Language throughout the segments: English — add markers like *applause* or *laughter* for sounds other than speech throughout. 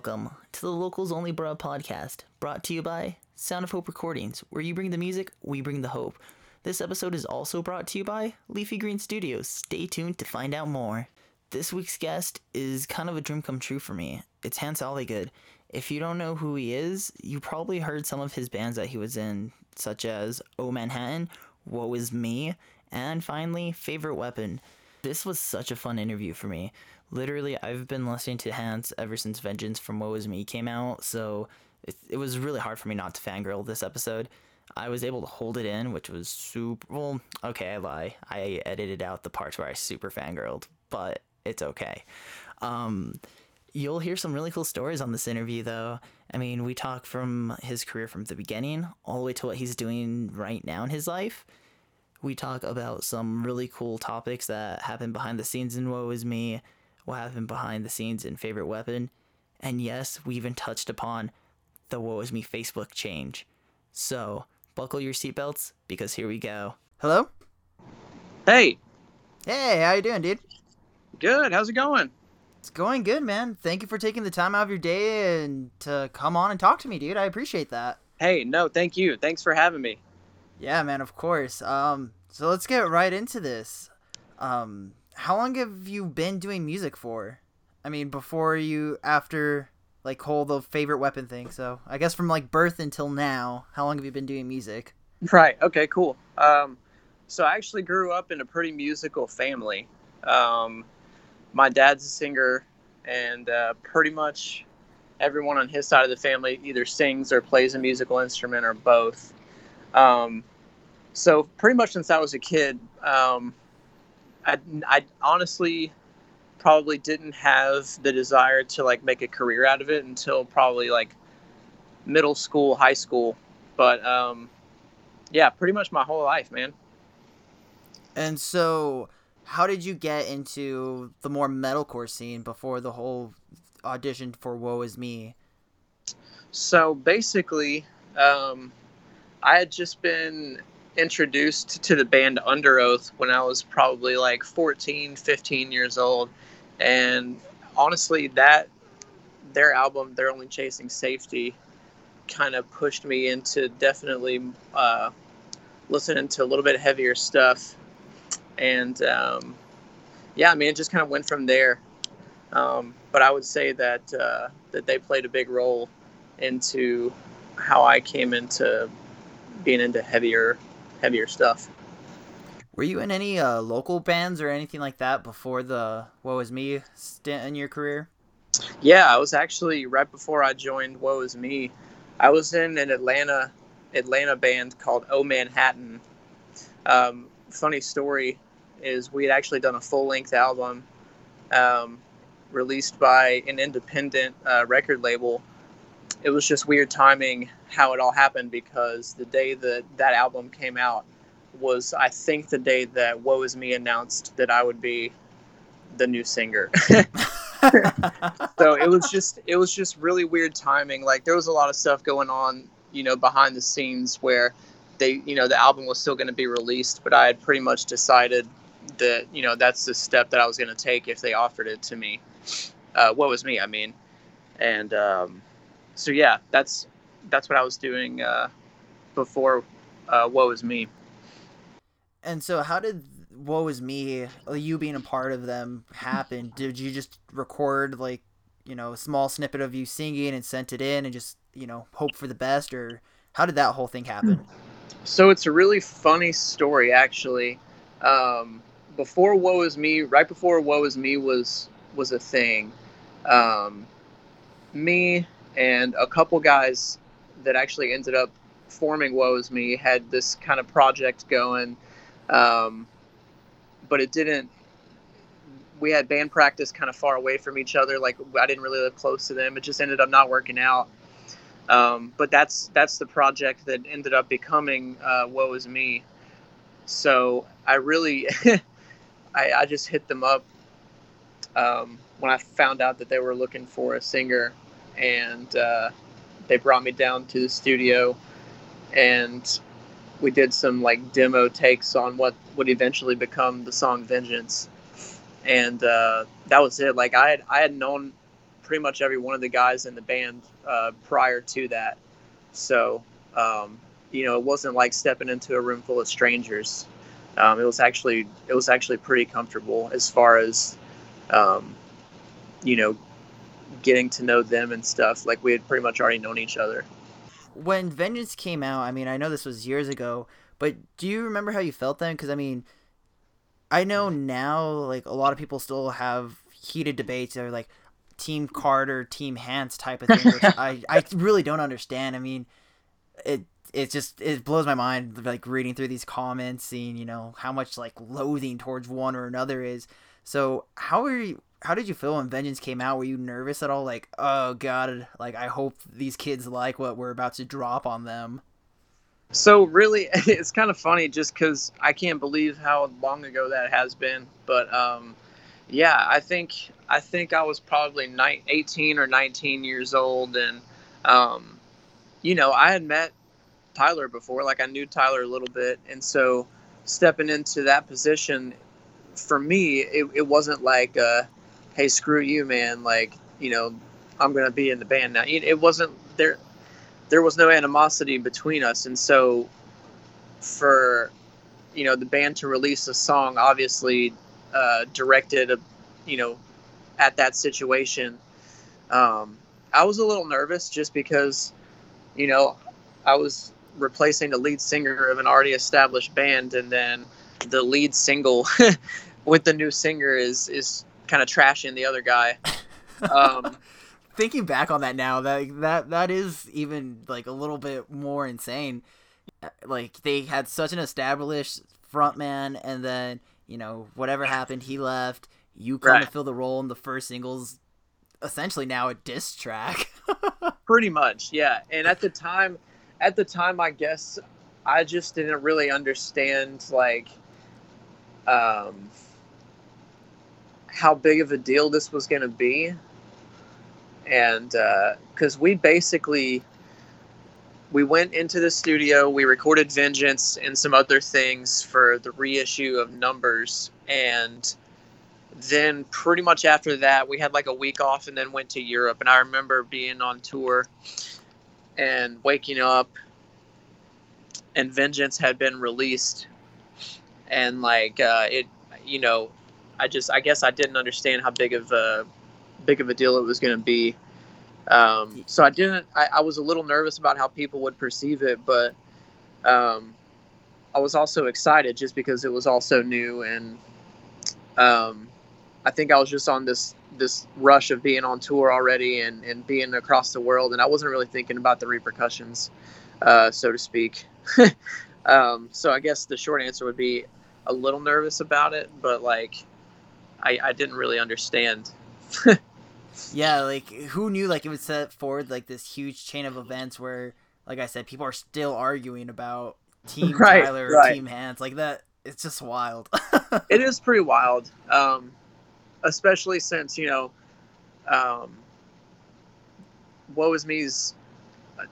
welcome to the Locals Only Bruh podcast, brought to you by Sound of Hope Recordings, where you bring the music, we bring the hope. This episode is also brought to you by Leafy Green Studios. Stay tuned to find out more. This week's guest is kind of a dream come true for me. It's Hance Alligood. If you don't know who he is, you probably heard some of his bands that he was in, such as Oh Manhattan, Woe Is Me, and finally, Favorite Weapon. This was such a fun interview for me. Literally, I've been listening to Hance ever since Vengeance from Woe Is Me came out, so it, it was really hard for me not to fangirl this episode. I was able to hold it in, which was super. Well, okay, I lie. I edited out the parts where I super fangirled, but it's okay. Um, you'll hear some really cool stories on this interview, though. I mean, we talk from his career from the beginning all the way to what he's doing right now in his life. We talk about some really cool topics that happen behind the scenes in Woe Is Me, what happened behind the scenes in Favorite Weapon, and yes, we even touched upon the Woe Is Me Facebook change. So, buckle your seatbelts because here we go. Hello? Hey, Hey, how you doing, dude? good. How's it going? It's going good, man. Thank you for taking the time out of your day and to come on and talk to me, dude. I appreciate that. Hey, no, thank you. Thanks for having me. Yeah, man, of course. Um, so let's get right into this. Um, how long have you been doing music for? I mean, before you, after, like, whole the favorite weapon thing. So I guess from like birth until now, how long have you been doing music? Right. Okay. Cool. Um, so I actually grew up in a pretty musical family. Um, my dad's a singer, and uh, pretty much everyone on his side of the family either sings or plays a musical instrument or both. Um, so pretty much since I was a kid, um, I, I honestly probably didn't have the desire to like make a career out of it until probably like middle school, high school. But um, yeah, pretty much my whole life, man. And so, how did you get into the more metalcore scene before the whole audition for Woe Is Me? So basically, um, I had just been introduced to the band Underoath when I was probably like 14, 15 years old. And honestly, that their album, They're Only Chasing Safety, kind of pushed me into definitely uh, listening to a little bit heavier stuff. And um, yeah, I mean, it just kind of went from there. Um, but I would say that uh, that they played a big role into how I came into being into heavier heavier stuff. Were you in any uh, local bands or anything like that before the Woe Is Me stint in your career? Yeah, I was actually right before I joined Woe Is Me. I was in an Atlanta Atlanta band called Oh Manhattan. Um, funny story is we had actually done a full length album um, released by an independent uh, record label. It was just weird timing how it all happened because the day that that album came out was, I think, the day that Woe Is Me announced that I would be the new singer. *laughs* so it was just it was just really weird timing. Like there was a lot of stuff going on, you know, behind the scenes where they, you know, the album was still going to be released, but I had pretty much decided that you know that's the step that I was going to take if they offered it to me. Uh, what was me? I mean, and um, so yeah, that's that's what I was doing uh, before. Uh, what was me? And so, how did Woe Is Me, you being a part of them, happen? *laughs* Did you just record, like, you know, a small snippet of you singing and sent it in and just, you know, hope for the best? Or how did that whole thing happen? *clears throat* So it's a really funny story, actually. Um, before Woe Is Me, right before Woe Is Me was was a thing, um, me and a couple guys that actually ended up forming Woe Is Me had this kind of project going, um, but it didn't. We had band practice kind of far away from each other. Like I didn't really live close to them. It just ended up not working out. Um, but that's that's the project that ended up becoming uh, Woe Is Me. So I really, *laughs* I, I just hit them up um, when I found out that they were looking for a singer, and uh, they brought me down to the studio, and we did some like demo takes on what would eventually become the song Vengeance, and uh, that was it. Like I had I had known pretty much every one of the guys in the band uh, prior to that. So, um, you know, it wasn't like stepping into a room full of strangers. Um, it was actually it was actually pretty comfortable as far as, um, you know, getting to know them and stuff. Like we had pretty much already known each other. When Vengeance came out, I mean, I know this was years ago, but do you remember how you felt then? Because I mean, I know now, like a lot of people still have heated debates. They're like Team Carter, Team Hance type of thing, which *laughs* I I really don't understand. I mean, it it just it blows my mind like reading through these comments, seeing you know how much like loathing towards one or another is. So how are you? How did you feel when Vengeance came out? Were you nervous at all? Like, oh god, like I hope these kids like what we're about to drop on them. So really, *laughs* it's kind of funny just because I can't believe how long ago that has been. But um, yeah, I think I think I was probably ni- 18 or 19 years old, and um, you know I had met Tyler before. Like I knew Tyler a little bit, and so stepping into that position for me, it, it wasn't like, uh, "Hey, screw you, man!" Like you know, I'm gonna be in the band now. It wasn't there there was no animosity between us, and so for you know the band to release a song, obviously uh, directed, a, you know, at that situation, um, I was a little nervous just because, you know, I was replacing the lead singer of an already established band, and then the lead single *laughs* with the new singer is is kind of trashing the other guy. Um, *laughs* thinking back on that now, that that that is even like a little bit more insane. Like they had such an established frontman, and then you know whatever happened, he left. You come right. to fill the role in the first singles. Essentially now a diss track. *laughs* Pretty much, yeah. And at the time, at the time, I guess I just didn't really understand like um, how big of a deal this was going to be. And because uh, we basically we went into the studio we recorded vengeance and some other things for the reissue of numbers and then pretty much after that we had like a week off and then went to europe. And i remember being on tour and waking up and vengeance had been released. And like uh, it you know i just i guess i didn't understand how big of a big of a deal it was going to be. Um, so I didn't. I, I, was a little nervous about how people would perceive it, but um, I was also excited just because it was all so new, and um, I think I was just on this this rush of being on tour already and, and being across the world, and I wasn't really thinking about the repercussions, uh, so to speak. *laughs* Um, so I guess the short answer would be a little nervous about it, but like I, I didn't really understand yeah, like who knew like it would set forward like this huge chain of events where, like I said, people are still arguing about Team *laughs* right, Tyler or right. Team Hance. Like that, it's just wild. it *laughs* is pretty wild, um, especially since you know, um, "Woe Is Me's"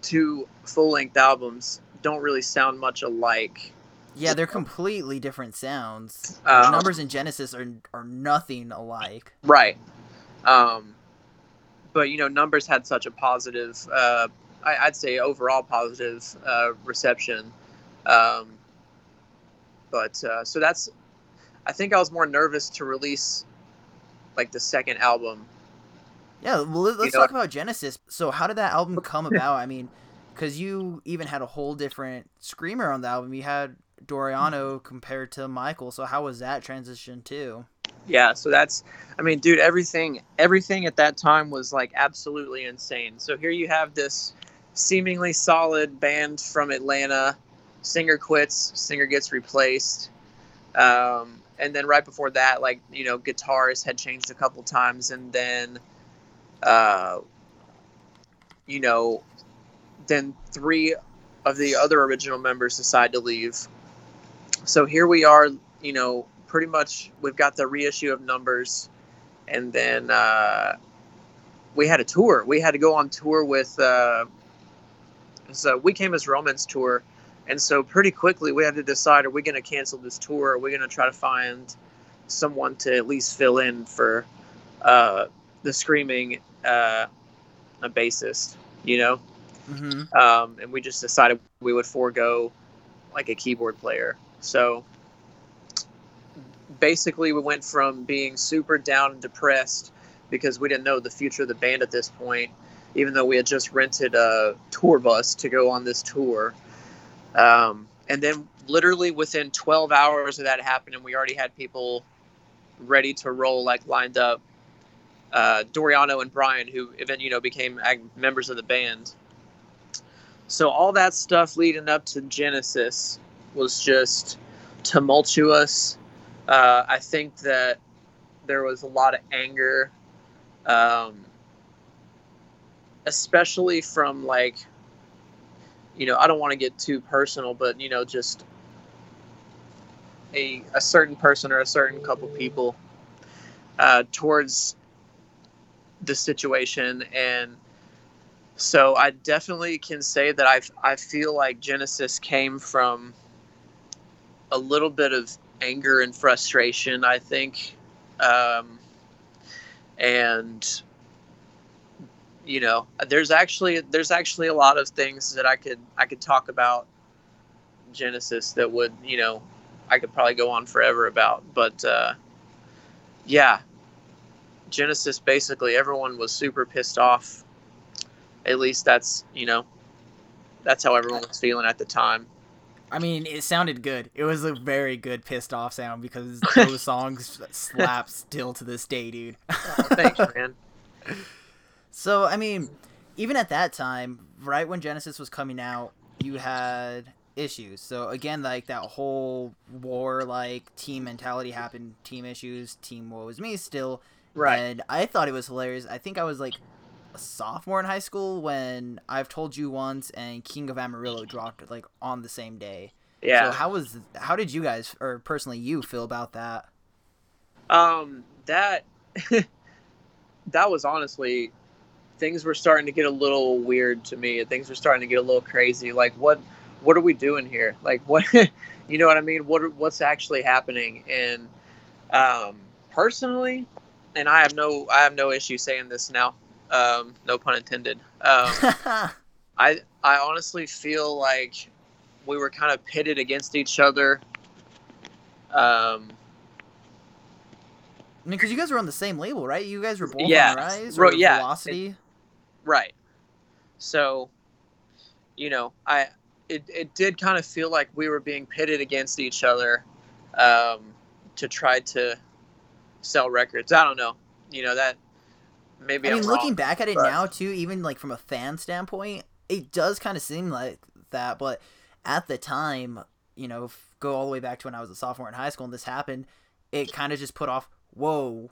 two full length albums don't really sound much alike. Yeah, they're completely different sounds. Um, numbers in Genesis are are nothing alike. Right. Um, but you know, numbers had such a positive, uh, I, would say overall positive uh, reception. Um, but uh, so that's, I think I was more nervous to release like the second album. Yeah, well, let's you know, talk about Genesis. So, how did that album come *laughs* about? I mean, because you even had a whole different screamer on the album. You had Doriano compared to Michael. So, how was that transition too? yeah so that's i mean dude everything everything at that time was like absolutely insane so here you have this seemingly solid band from atlanta singer quits singer gets replaced um, and then right before that like you know guitars had changed a couple times and then uh, you know then three of the other original members decide to leave so here we are you know pretty much we've got the reissue of numbers, and then uh, we had a tour. We had to go on tour with. Uh, so we came as Romans tour, and so pretty quickly we had to decide: are we going to cancel this tour? Are we going to try to find someone to at least fill in for uh, the screaming uh, a bassist, you know. Mm-hmm. Um, and we just decided we would forego like a keyboard player. So basically, we went from being super down and depressed because we didn't know the future of the band at this point, even though we had just rented a tour bus to go on this tour. Um, and then, literally within 12 hours of that happening, we already had people ready to roll, like lined up. Uh, Doriano and Brian, who even you know became members of the band. So all that stuff leading up to Genesis was just tumultuous. Uh, I think that there was a lot of anger, um, especially from like, you know, I don't want to get too personal, but you know, just a a certain person or a certain couple people uh, towards the situation and so I definitely can say that I I feel like Genesis came from a little bit of anger and frustration. I think, um, and you know, there's actually there's actually a lot of things that I could I could talk about Genesis that would you know I could probably go on forever about, but uh, yeah, Genesis basically everyone was super pissed off. At least that's you know that's how everyone was feeling at the time I mean, it sounded good. It was a very good pissed off sound because *laughs* those songs slap still to this day, dude. *laughs* oh, thanks man so, I mean, even at that time, right when Genesis was coming out, you had issues. So again, like that whole war like team mentality happened, team issues, team woe is me still. right And I thought it was hilarious. I think I was like a sophomore in high school when I've told you once and King of Amarillo dropped like on the same day. yeah. So how was how did you guys or personally you feel about that? um that *laughs* that was honestly things were starting to get a little weird to me. And things were starting to get a little crazy. Like what what are we doing here? Like what *laughs* you know what i mean? What what's actually happening? And um personally and i have no i have no issue saying this now um no pun intended um *laughs* I I honestly feel like we were kind of pitted against each other. Um, I mean, because you guys were on the same label, right? You guys were both Yeah, on Rise or yeah, Velocity. right. So, you know, I it, it did kind of feel like we were being pitted against each other um, to try to sell records. I don't know. You know that maybe I mean, I'm looking wrong, back at it but- now too, even like from a fan standpoint, it does kind of seem like that. But at the time, you know, go all the way back to when I was a sophomore in high school and this happened, it kind of just put off. Whoa,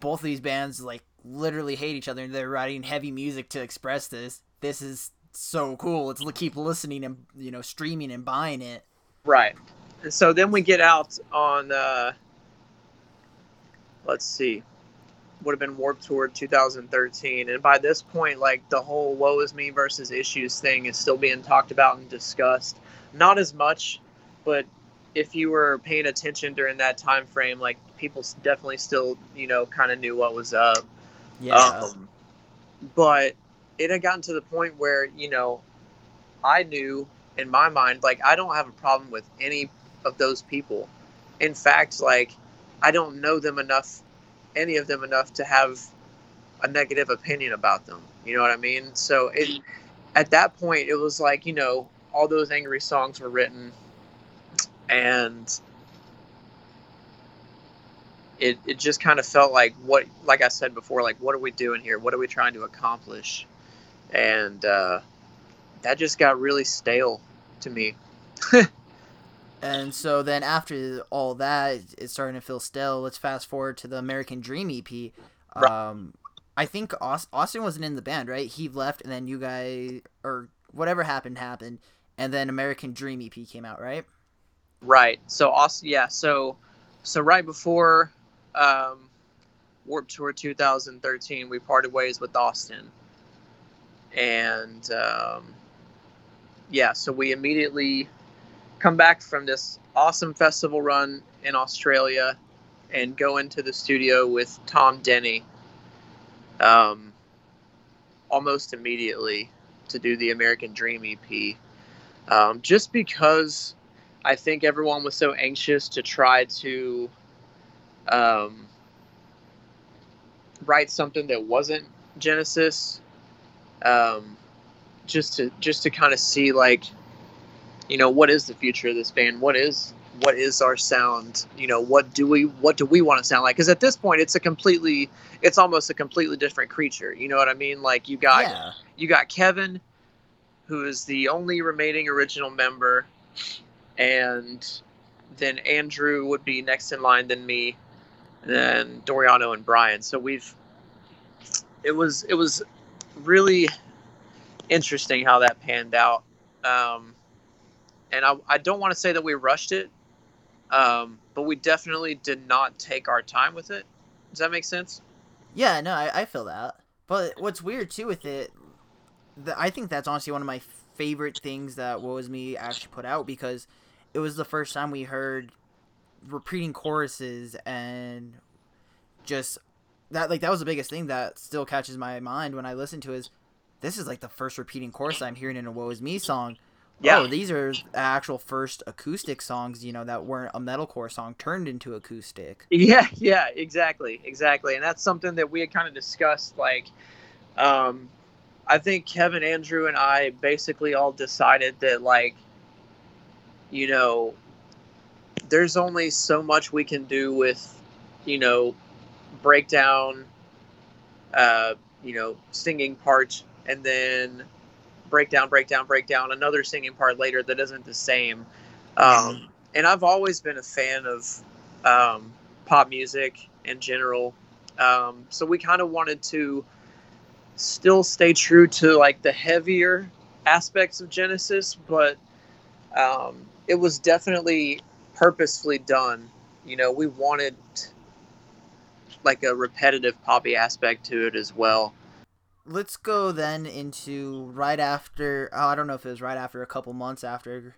both of these bands like literally hate each other and they're writing heavy music to express this. This is so cool. Let's keep listening and you know streaming and buying it. Right. And so then we get out on, uh, let's see, would have been Warp Tour 2013. And by this point, like the whole woe is me versus issues thing is still being talked about and discussed. Not as much, but if you were paying attention during that time frame, like people definitely still, you know, kind of knew what was up. Yeah. Um, but it had gotten to the point where, you know, I knew in my mind, like, I don't have a problem with any of those people. In fact, like, I don't know them enough, any of them enough to have a negative opinion about them. You know what I mean? So it, at that point, it was like, you know, all those angry songs were written and it, it just kind of felt like what like i said before like what are we doing here what are we trying to accomplish and uh, that just got really stale to me *laughs* And so then after all that, it's starting to feel stale. Let's fast forward to the American Dream EP. Um, I think Austin wasn't in the band, right? He left, and then you guys or whatever happened happened, and then American Dream EP came out, right? right so Austin, yeah so so right before um, warp tour 2013 we parted ways with austin and um, yeah so we immediately come back from this awesome festival run in australia and go into the studio with Tom Denney um, almost immediately to do the American Dream EP, um, just because I think everyone was so anxious to try to um, write something that wasn't Genesis, um, just to just to kind of see like, you know, what is the future of this band? What is what is our sound? You know, what do we what do we want to sound like? Because at this point, it's a completely, it's almost a completely different creature. You know what I mean? Like you got yeah. you got Kevin, who is the only remaining original member, and then Andrew would be next in line, then me, and then Doriano and Brian. So we've it was it was really interesting how that panned out. Um, and I, I don't want to say that we rushed it, um, but we definitely did not take our time with it. Does that make sense? Yeah, no, I, I feel that. But what's weird too with it, the, I think that's honestly one of my favorite things that Woe Is Me actually put out because it was the first time we heard repeating choruses and just that like that was the biggest thing that still catches my mind when I listen to is this is like the first repeating chorus I'm hearing in a Woe Is Me song. Yeah. Oh, these are actual first acoustic songs, you know, that weren't a metalcore song turned into acoustic. Yeah, *laughs* yeah, exactly, exactly, and that's something that we had kind of discussed. Like, um, I think Kevin, Andrew, and I basically all decided that, like, you know, there's only so much we can do with, you know, breakdown, uh, you know, singing parts, and then breakdown, breakdown, breakdown, another singing part later that isn't the same. Um, and I've always been a fan of um, pop music in general. Um, so we kind of wanted to still stay true to like the heavier aspects of Genesis, but um, it was definitely purposefully done. You know, we wanted like a repetitive poppy aspect to it as well. Let's go then into right after. Oh, I don't know if it was right after a couple months after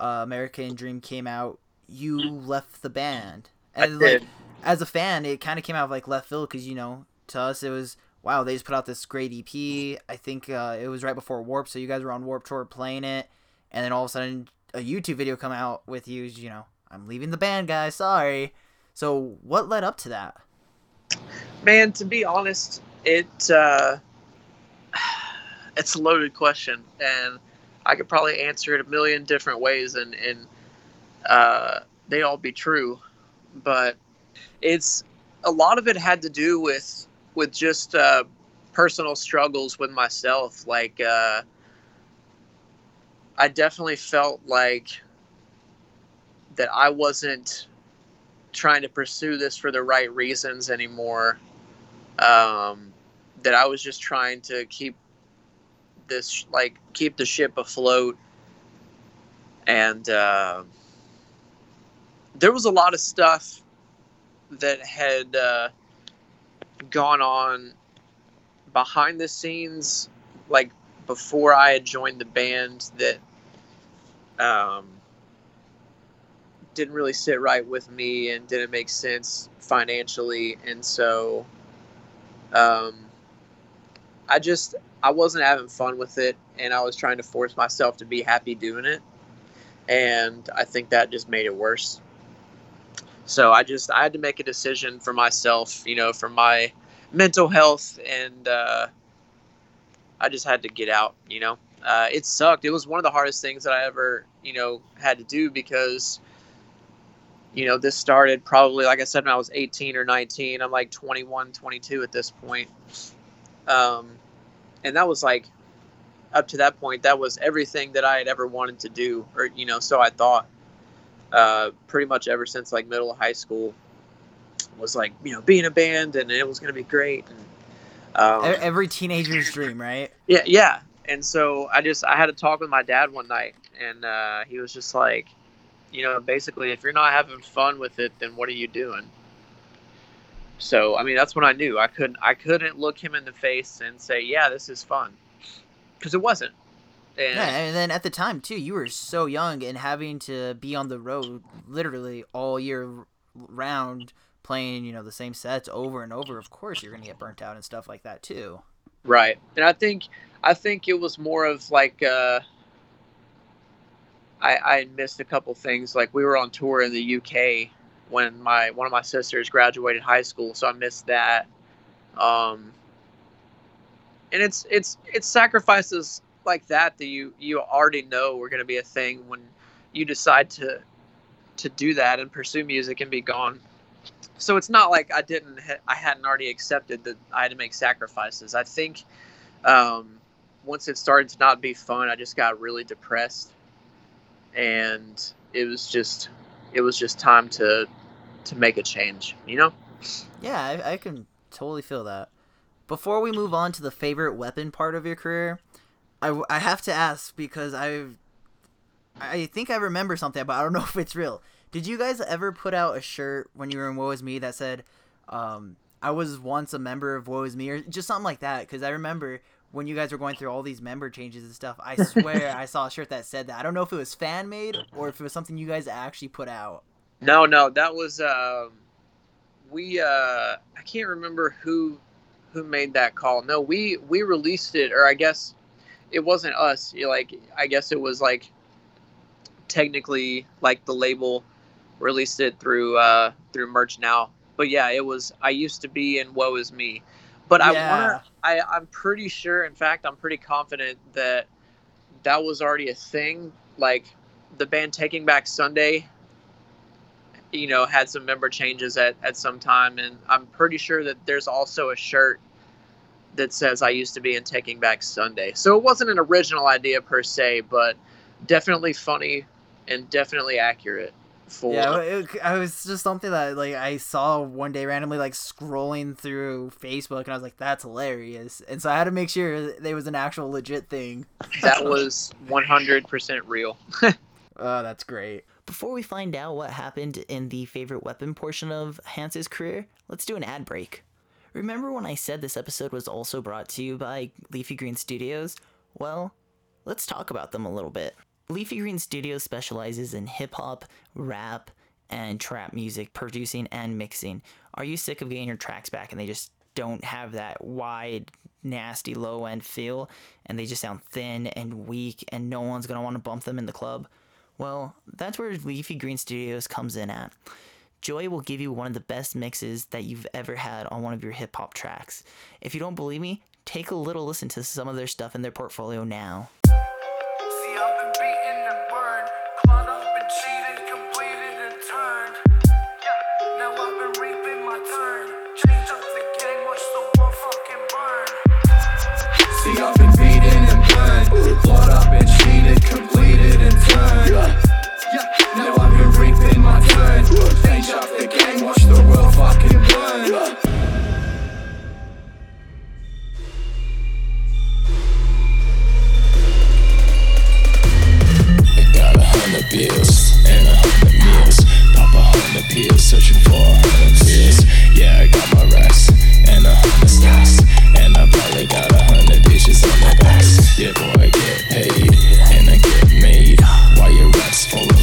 uh, American Dream came out. You left the band, I and like did. as a fan, it kind of came out of like left field because you know to us it was wow they just put out this great EP. I think uh, it was right before Warp, so you guys were on Warp Tour playing it, and then all of a sudden a YouTube video come out with you. You know, I'm leaving the band, guys. Sorry. So what led up to that? Man, to be honest, it uh, *sighs* it's a loaded question, and I could probably answer it a million different ways, and and uh, they all be true. But it's a lot of it had to do with with just uh, personal struggles with myself. Like uh, I definitely felt like that I wasn't trying to pursue this for the right reasons anymore. Um, that I was just trying to keep this like keep the ship afloat, and uh, there was a lot of stuff that had uh, gone on behind the scenes, like before I had joined the band that um, didn't really sit right with me and didn't make sense financially, and so um, I just I wasn't having fun with it, and I was trying to force myself to be happy doing it, and I think that just made it worse. So I just I had to make a decision for myself, you know, for my mental health, and uh, I just had to get out. You know, uh, it sucked. It was one of the hardest things that I ever, you know, had to do because you know this started probably like i said when i was 18 or 19 i'm like 21 22 at this point um, and that was like up to that point that was everything that i had ever wanted to do or you know so i thought uh, pretty much ever since like middle of high school was like you know being a band and it was going to be great and um, Every teenager's dream, right? yeah, yeah. And so I just I had a talk with my dad one night, and uh, he was just like, you know, basically, if you're not having fun with it, then what are you doing? So I mean, that's when I knew I couldn't I couldn't look him in the face and say, yeah, this is fun, because it wasn't. And Yeah, and then at the time too, you were so young and having to be on the road literally all year round playing you know the same sets over and over, of course you're gonna get burnt out and stuff like that too. Right, and I think I think it was more of like uh, I I missed a couple things. Like we were on tour in the UK when my one of my sisters graduated high school, so I missed that. Um, and it's it's it's sacrifices like that that you you already know were going to be a thing when you decide to to do that and pursue music and be gone. So it's not like I didn't I hadn't already accepted that I had to make sacrifices. I think um, once it started to not be fun, I just got really depressed, and it was just it was just time to to make a change. You know? Yeah, I, I can totally feel that. Before we move on to the favorite weapon part of your career, I, I have to ask because I've I think I remember something, but I don't *laughs* know if it's real. Did you guys ever put out a shirt when you were in Woe Is Me that said, um, "I was once a member of Woe Is Me" or just something like that? Because I remember when you guys were going through all these member changes and stuff. I *laughs* swear I saw a shirt that said that. I don't know if it was fan made or if it was something you guys actually put out. No, no, that was um, we. Uh, I can't remember who who made that call. No, we we released it, or I guess it wasn't us. Like I guess it was like technically like the label released it through uh, through Merch Now. But yeah, it was. I used to be in Woe Is Me, but I want to. I, I'm pretty sure. In fact, I'm pretty confident that that was already a thing. Like the band Taking Back Sunday, you know, had some member changes at at some time, and I'm pretty sure that there's also a shirt that says I used to be in Taking Back Sunday. So it wasn't an original idea per se, but definitely funny and definitely accurate for Yeah, it, I was just something that like I saw one day randomly like scrolling through Facebook and I was like, that's hilarious. And so I had to make sure there was an actual legit thing. that was 100% real. *laughs* Oh, that's great. Before we find out what happened in the favorite weapon portion of Hance's career, let's do an ad break. Remember when I said this episode was also brought to you by Leafy Green Studios? Well, let's talk about them a little bit. Leafy Green Studios specializes in hip hop, rap, and trap music producing and mixing. Are you sick of getting your tracks back and they just don't have that wide, nasty low end feel and they just sound thin and weak and no one's going to want to bump them in the club? Well, that's where Leafy Green Studios comes in at. Joy will give you one of the best mixes that you've ever had on one of your hip hop tracks. If you don't believe me, take a little listen to some of their stuff in their portfolio now. Bills and a hundred meals. Pop a hundred pills, searching for a hundred. Yeah, I got my racks and a hundred stacks. And I probably got a hundred bitches on my backs. Yeah, boy, I get paid and I get made. Your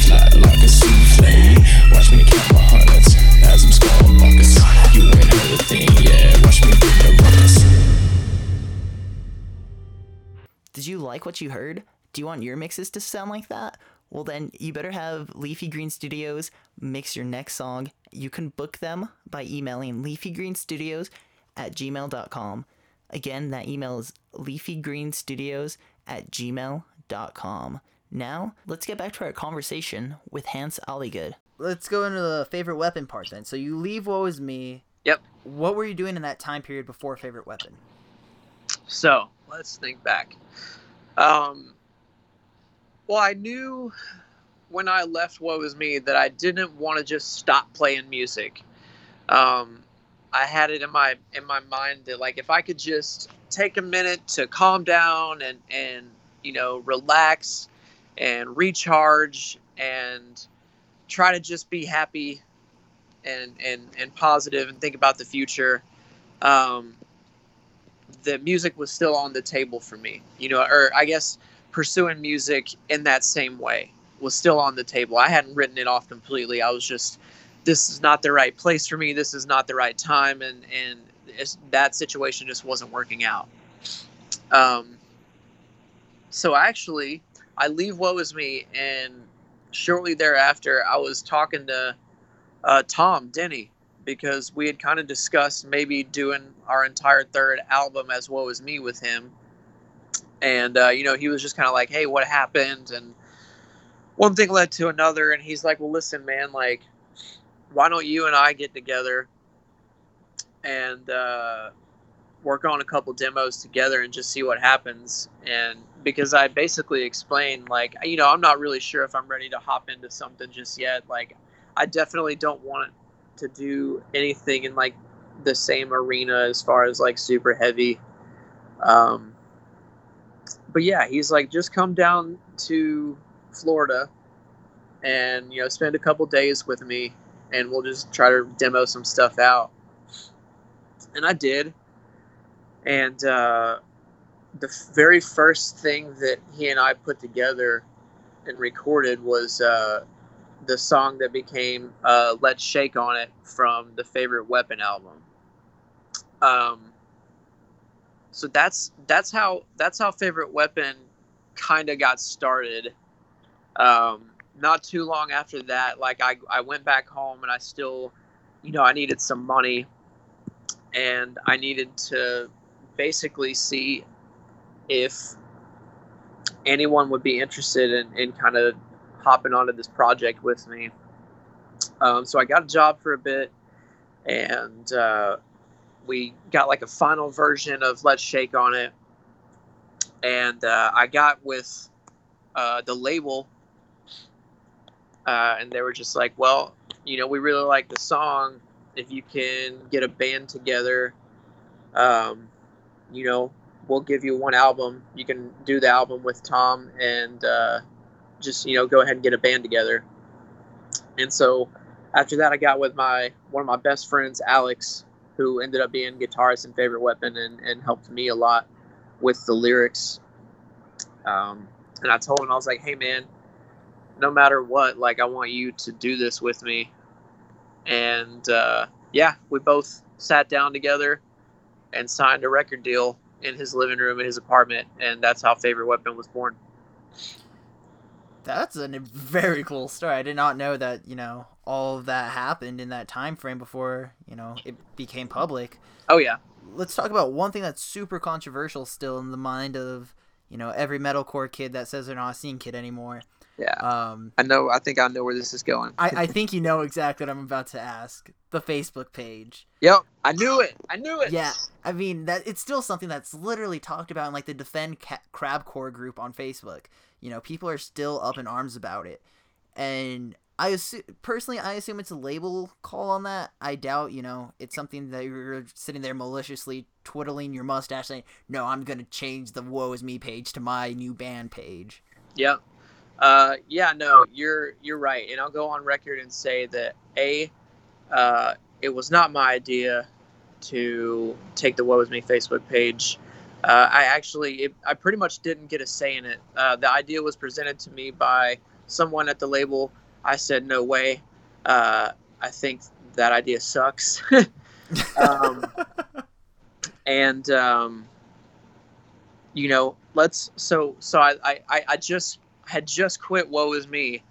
flat like a souffle. Watch me count my hundreds as I'm scoring buckets. You ain't heard a thing, yeah. Watch me the ruckus. Did you like what you heard? Do you want your mixes to sound like that? Well, then you better have Leafy Green Studios mix your next song. You can book them by emailing leafygreenstudios at gmail.com. Again, that email is leafygreenstudios at gmail.com. Now, let's get back to our conversation with Hance Alligood. Let's go into the favorite weapon part then. So you leave Woe Is Me. Yep. What were you doing in that time period before favorite weapon? So let's think back. Um, well, I knew when I left Woe Is Me that I didn't want to just stop playing music. Um, I had it in my in my mind that like if I could just take a minute to calm down and and you know relax and recharge and try to just be happy and and and positive and think about the future. Um, the music was still on the table for me, you know, or I guess pursuing music in that same way was still on the table. I hadn't written it off completely. I was just this is not the right place for me. This is not the right time, and and that situation just wasn't working out. Um, so actually, I leave Woe Is Me, and shortly thereafter, I was talking to uh, Tom Denney because we had kind of discussed maybe doing our entire third album as Woe Is Me with him. And, uh, you know, he was just kind of like, hey, what happened? And one thing led to another. And he's like, well, listen, man, like, why don't you and I get together and uh, work on a couple demos together and just see what happens? And because I basically explained, like, you know, I'm not really sure if I'm ready to hop into something just yet. Like, I definitely don't want to do anything in like the same arena as far as like super heavy. Um, but yeah, he's like, just come down to Florida and you know spend a couple days with me, and we'll just try to demo some stuff out. And I did, and uh, the very first thing that he and I put together and recorded was uh, the song that became uh, "Let's Shake on It" from the Favorite Weapon album. Um, so that's that's how that's how Favorite Weapon kind of got started. Um, not too long after that, like I I went back home and I still, you know, I needed some money, and I needed to basically see if anyone would be interested in, in kind of hopping onto this project with me. Um, so I got a job for a bit, and uh, we got like a final version of Let's Shake on it. And uh, I got with uh, the label, uh, and they were just like, well, you know, we really like the song. If you can get a band together, um, you know, we'll give you one album. You can do the album with Tom and uh, just you know go ahead and get a band together. And so after that, I got with my one of my best friends, Alex, who ended up being guitarist and favorite weapon, and, and helped me a lot with the lyrics. Um, and I told him I was like, "Hey, man, no matter what, like I want you to do this with me." And uh, yeah, we both sat down together and signed a record deal in his living room in his apartment, and that's how Favorite Weapon was born. That's a very cool story. I did not know that, you know, all of that happened in that time frame before, you know, it became public. Oh yeah, Let's talk about one thing that's super controversial still in the mind of, you know, every metalcore kid that says they're not a scene kid anymore. yeah. Um, I know. I think I know where this is going. I, I *laughs* think you know exactly what I'm about to ask. The Facebook page. Yep, I knew it. I knew it. Yeah, I mean that it's still something that's literally talked about in like the Defend Ca- Crabcore group on Facebook. You know, people are still up in arms about it, and I assume personally, I assume it's a label call on that. I doubt, you know, it's something that you're sitting there maliciously twiddling your mustache saying, "No, I'm gonna change the Woe Is Me page to my new band page." Yep. Uh, yeah, no, you're you're right, and I'll go on record and say that a, uh, it was not my idea to take the Woe Is Me Facebook page. Uh, I actually, it, I pretty much didn't get a say in it. Uh, the idea was presented to me by someone at the label. I said, no way. Uh, I think that idea sucks. *laughs* um, and um, you know, let's. So, so I, I, I just had just quit. Woe is me.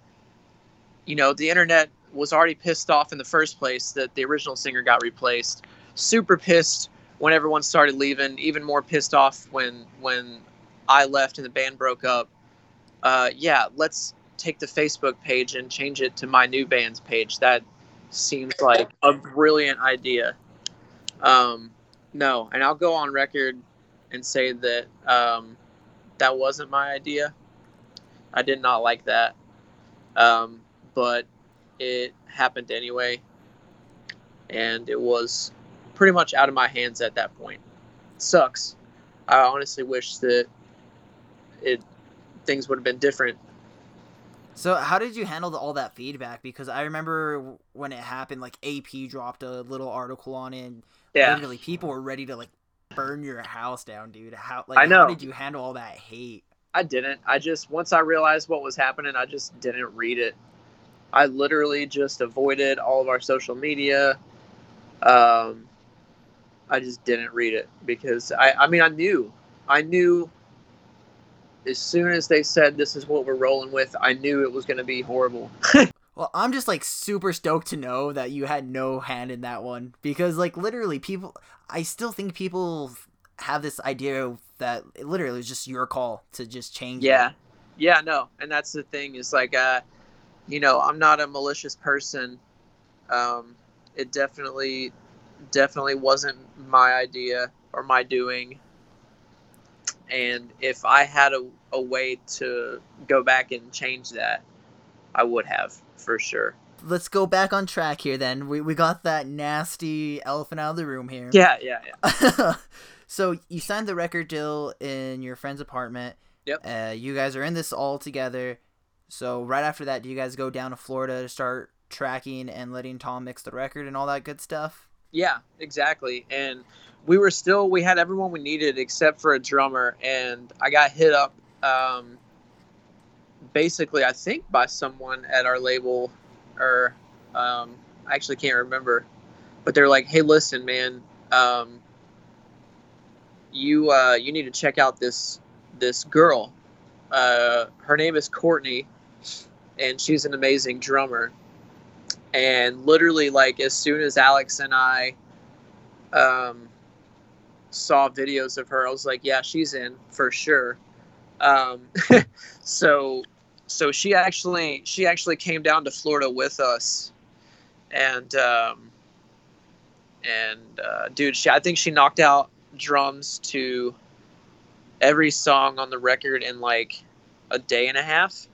You know, the internet was already pissed off in the first place that the original singer got replaced. Super pissed when everyone started leaving. Even more pissed off when when I left and the band broke up. Uh, yeah, let's take the Facebook page and change it to my new band's page. That seems like a brilliant idea. Um, no, and I'll go on record and say that um, that wasn't my idea. I did not like that, um, but it happened anyway, and it was pretty much out of my hands at that point. Sucks. I honestly wish that it things would have been different. So how did you handle the, all that feedback? Because I remember when it happened, like AP dropped a little article on it. Yeah. Literally, people were ready to like burn your house down, dude. How like I know. how did you handle all that hate? I didn't. I just once I realized what was happening, I just didn't read it. I literally just avoided all of our social media. Um, I just didn't read it because I, I mean, I knew, I knew as soon as they said this is what we're rolling with, I knew it was going to be horrible. *laughs* Well, I'm just like super stoked to know that you had no hand in that one because like literally people I still think people have this idea that it literally was just your call to just change it. Yeah. Yeah, no. And that's the thing is like uh you know, I'm not a malicious person. Um it definitely definitely wasn't my idea or my doing. And if I had a, a way to go back and change that, I would have for sure. Let's go back on track here then. We we got that nasty elephant out of the room here. Yeah, yeah, yeah. *laughs* so you signed the record deal in your friend's apartment. Yep. Uh, you guys are in this all together. So right after that, do you guys go down to Florida to start tracking and letting Tom mix the record and all that good stuff? Yeah, exactly. And we were still we had everyone we needed except for a drummer and I got hit up um basically I think by someone at our label or um I actually can't remember. But they're like, "Hey, listen, man, um you uh you need to check out this this girl. Uh her name is Courtney and she's an amazing drummer." And literally like as soon as alex and i um, saw videos of her i was like yeah she's in for sure. Um, *laughs* so so she actually she actually came down to florida with us. And um, and uh, dude she i think she knocked out drums to every song on the record in like a day and a half.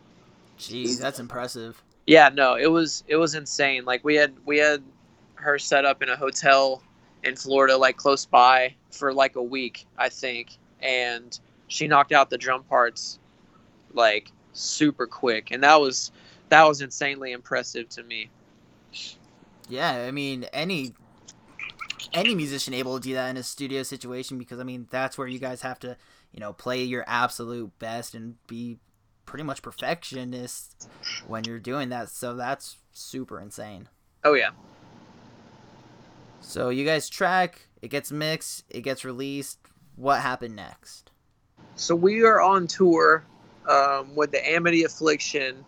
Jeez, that's impressive. Yeah no it was it was insane. Like we had we had her set up in a hotel in florida like close by for like a week i think. And she knocked out the drum parts like super quick. And that was that was insanely impressive to me. Yeah, I mean any any musician able to do that in a studio situation because I mean that's where you guys have to, you know, play your absolute best and be pretty much perfectionist when you're doing that. So that's super insane. oh yeah So you guys track, it gets mixed, it gets released. What happened next? so we are on tour um, with the amity affliction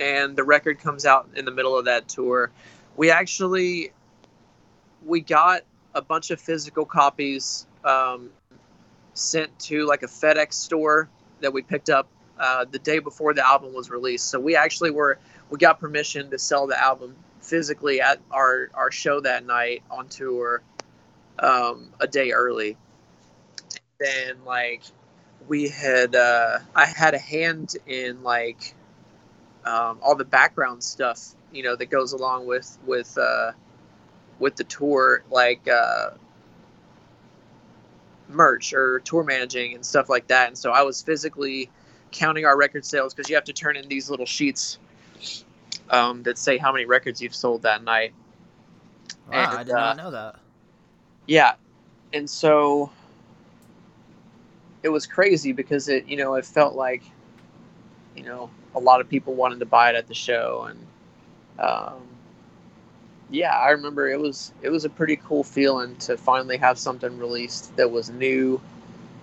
and the record comes out in the middle of that tour we actually we got a bunch of physical copies um, sent to like a fedex store that we picked up uh, the day before the album was released. So we actually were we got permission to sell the album physically at our our show that night on tour um, a day early. Then like we had uh i had a hand in like um, all the background stuff you know that goes along with with uh with the tour like uh merch or tour managing and stuff like that. And so i was physically counting our record sales because you have to turn in these little sheets um, that say how many records you've sold that night Wow, And, I did uh, not know that. yeah and so it was crazy because it you know it felt like you know a lot of people wanted to buy it at the show and um, yeah i remember it was it was a pretty cool feeling to finally have something released that was new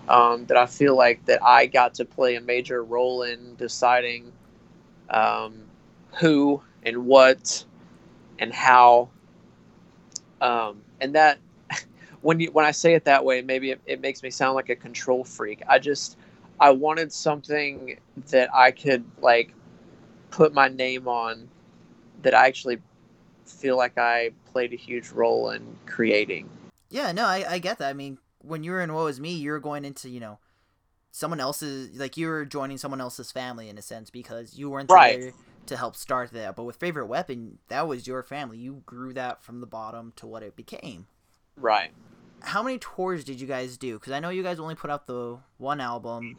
um, that i feel like that i got to play a major role in deciding um, who and what and how um, and that *laughs* when you when I say it that way, maybe it, it makes me sound like a control freak. I just I wanted something that I could like put my name on that I actually feel like I played a huge role in creating. Yeah, no, I, I get that. I mean, when you were in Woe Is Me, you were going into, you know, someone else's, like, you were joining someone else's family in a sense because you weren't Right. there to help start that. But with Favorite Weapon, that was your family. You grew that from the bottom to what it became. Right. How many tours did you guys do? Because I know you guys only put out the one album.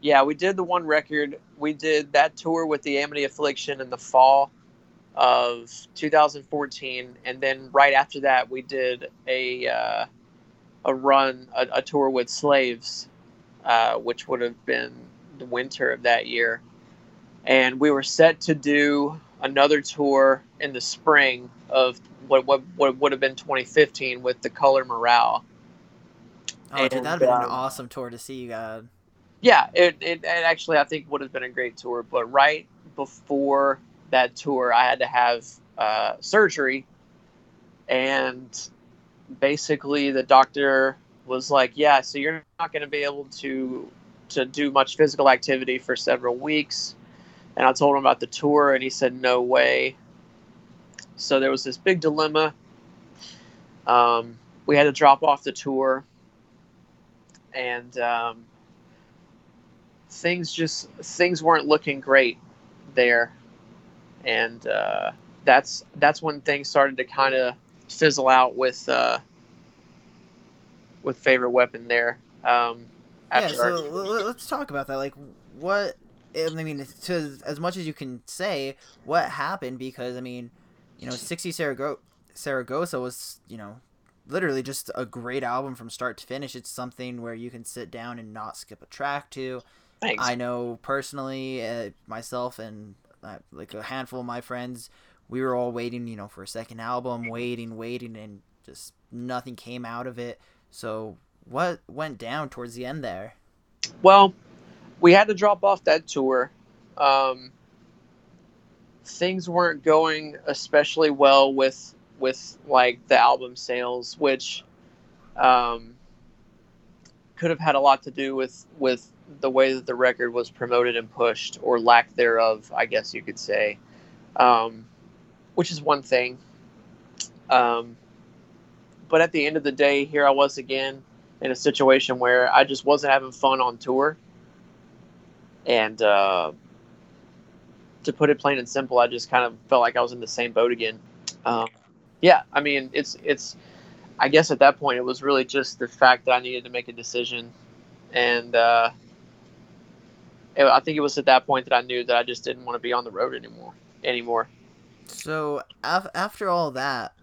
Yeah, we did the one record. We did that tour with the Amity Affliction in the fall of 2014, and then right after that, we did a uh, a run, a, a tour with Slaves, uh, which would have been the winter of that year. And we were set to do another tour in the spring of what what, what would have been 2015 with the Color Morale. Oh, dude, And, that'd been an um, awesome tour to see you guys. Yeah, it, it, it actually I think would have been a great tour, but right before that tour, I had to have uh, surgery, and basically the doctor was like, "Yeah, so you're not going to be able to to do much physical activity for several weeks." And I told him about the tour, and he said, "No way." So there was this big dilemma. Um, we had to drop off the tour, and um, things just things weren't looking great there, and uh, that's that's when things started to kind of fizzle out with uh, with favorite weapon there. Um, Yeah, so our- let's talk about that. Like, what? I mean, to as much as you can say, what happened? Because I mean, you know, sixty Sarago- Saragossa was, you know, literally just a great album from start to finish. It's something where you can sit down and not skip a track to. thanks. I know personally, uh, myself and uh, like a handful of my friends, we were all waiting, you know, for a second album, waiting, waiting, and just nothing came out of it. So, what went down towards the end there? Well, we had to drop off that tour. Um, things weren't going especially well with with like the album sales, which um, could have had a lot to do with with the way that the record was promoted and pushed, or lack thereof, I guess you could say. Um, which is one thing. Um, but at the end of the day, here I was again in a situation where I just wasn't having fun on tour. And uh, to put it plain and simple, I just kind of felt like I was in the same boat again. Um, yeah, I mean, it's it's. I guess at that point, it was really just the fact that I needed to make a decision, and uh, it, I think it was at that point that I knew that I just didn't want to be on the road anymore. Anymore. So af- after all that,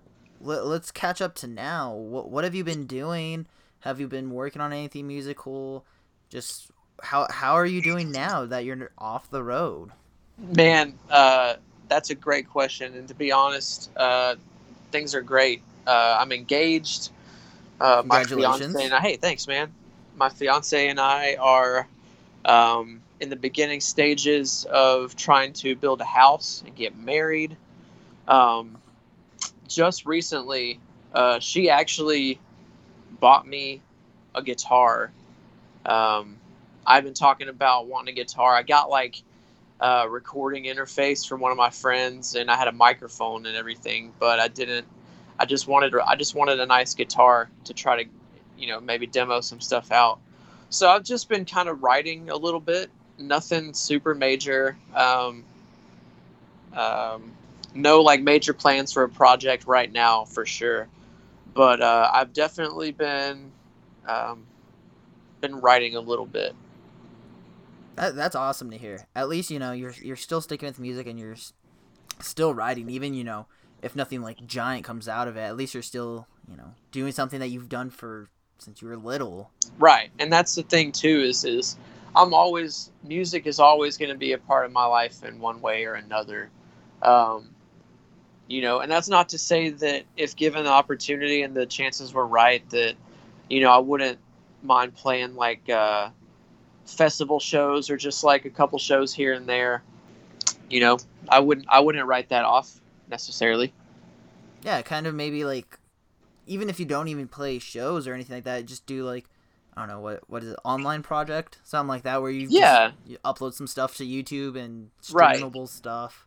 let- let's catch up to now. What what have you been doing? Have you been working on anything musical? Just how how are you doing now that you're off the road? Man, uh, that's a great question. And to be honest, uh, things are great. Uh, I'm engaged. Uh, my fiance and I, hey, thanks, man. My fiance and I are um, in the beginning stages of trying to build a house and get married. Um, just recently, uh, she actually bought me a guitar. Um, I've been talking about wanting a guitar. I got like uh, recording interface from one of my friends, and I had a microphone and everything, but I didn't. I just wanted I just wanted a nice guitar to try to, you know, maybe demo some stuff out. So I've just been kind of writing a little bit, nothing super major. Um, um, no like major plans for a project right now for sure, but uh, I've definitely been um, been writing a little bit. That, that's awesome to hear. At least you know you're you're still sticking with music and you're still writing. Even you know if nothing like giant comes out of it, at least you're still you know doing something that you've done for since you were little. Right, and that's the thing too is is I'm always music is always going to be a part of my life in one way or another. Um, you know, and that's not to say that if given the opportunity and the chances were right that you know I wouldn't mind playing like uh, festival shows or just like a couple shows here and there. You know, I wouldn't I wouldn't write that off necessarily. Yeah, kind of maybe like even if you don't even play shows or anything like that, just do like I don't know what what is it online project something like that where you just- Yeah. you upload some stuff to YouTube and Right. streamable stuff.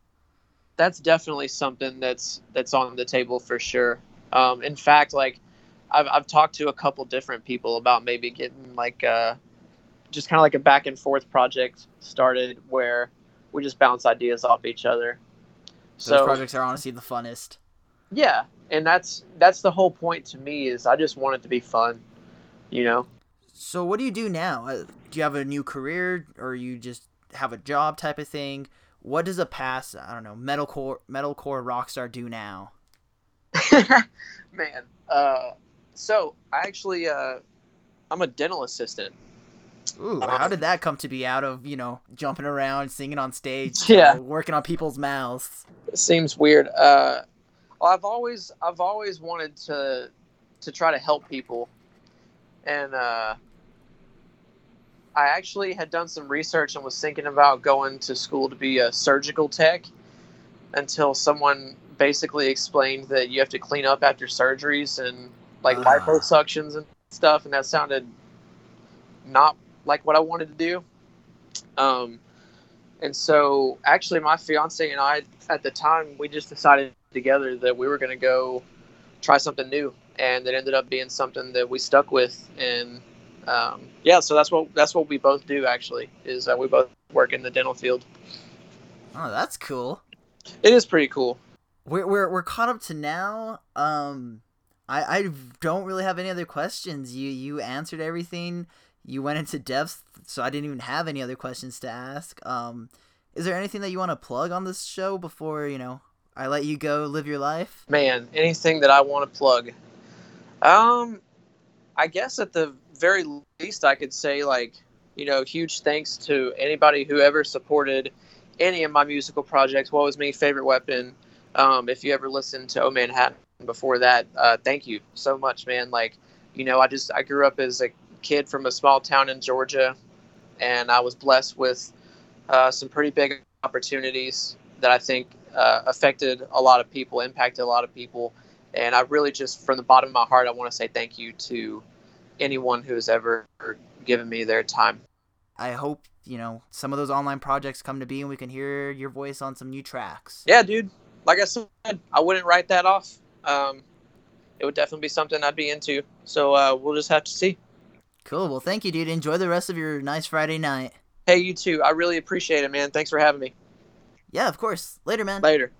That's definitely something that's that's on the table for sure. Um, in fact, like I've I've talked to a couple different people about maybe getting like uh, just kind of like a back and forth project started where we just bounce ideas off each other. Those So projects are honestly the funnest. yeah, and that's that's the whole point to me is I just want it to be fun, you know. So what do you do now? Uh, Do you have a new career or you just have a job type of thing? What does a past I don't know metalcore metalcore rock star do now? *laughs* Man, uh, so I actually uh, I'm a dental assistant. Ooh, Uh, how did that come to be out of you know jumping around, singing on stage, Yeah. working on people's mouths? It seems weird. Uh, well, I've always I've always wanted to to try to help people, and uh, I actually had done some research and was thinking about going to school to be a surgical tech until someone basically explained that you have to clean up after surgeries and like Ah. liposuctions and stuff, and that sounded not like what I wanted to do. Um, and so, actually, my fiance and I, at the time, we just decided together that we were going to go try something new, and it ended up being something that we stuck with. And um, yeah, so that's what that's what we both do. Actually, is uh, we both work in the dental field. Oh, that's cool. It is pretty cool. We're we're we're caught up to now. Um, I I don't really have any other questions. You you answered everything. You went into depth, so I didn't even have any other questions to ask. Um, is there anything that you want to plug on this show before you know I let you go live your life? Man, anything that I want to plug. Um, I guess at the very least, I could say like you know, huge thanks to anybody who ever supported any of my musical projects. Woe Is Me favorite weapon? Um, if you ever listened to Oh Manhattan before that, uh, thank you so much, man. Like, you know, I just I grew up as a kid from a small town in Georgia, and I was blessed with uh, some pretty big opportunities that I think uh, affected a lot of people, impacted a lot of people, and I really just from the bottom of my heart, I want to say thank you to anyone who has ever given me their time. I hope you know some of those online projects come to be, and we can hear your voice on some new tracks. Yeah, dude. Like I said, I wouldn't write that off. Um, it would definitely be something I'd be into. So uh, we'll just have to see. Cool. Well, thank you, dude. Enjoy the rest of your nice Friday night. Hey, you too. I really appreciate it, man. Thanks for having me. Yeah, of course. Later, man. Later.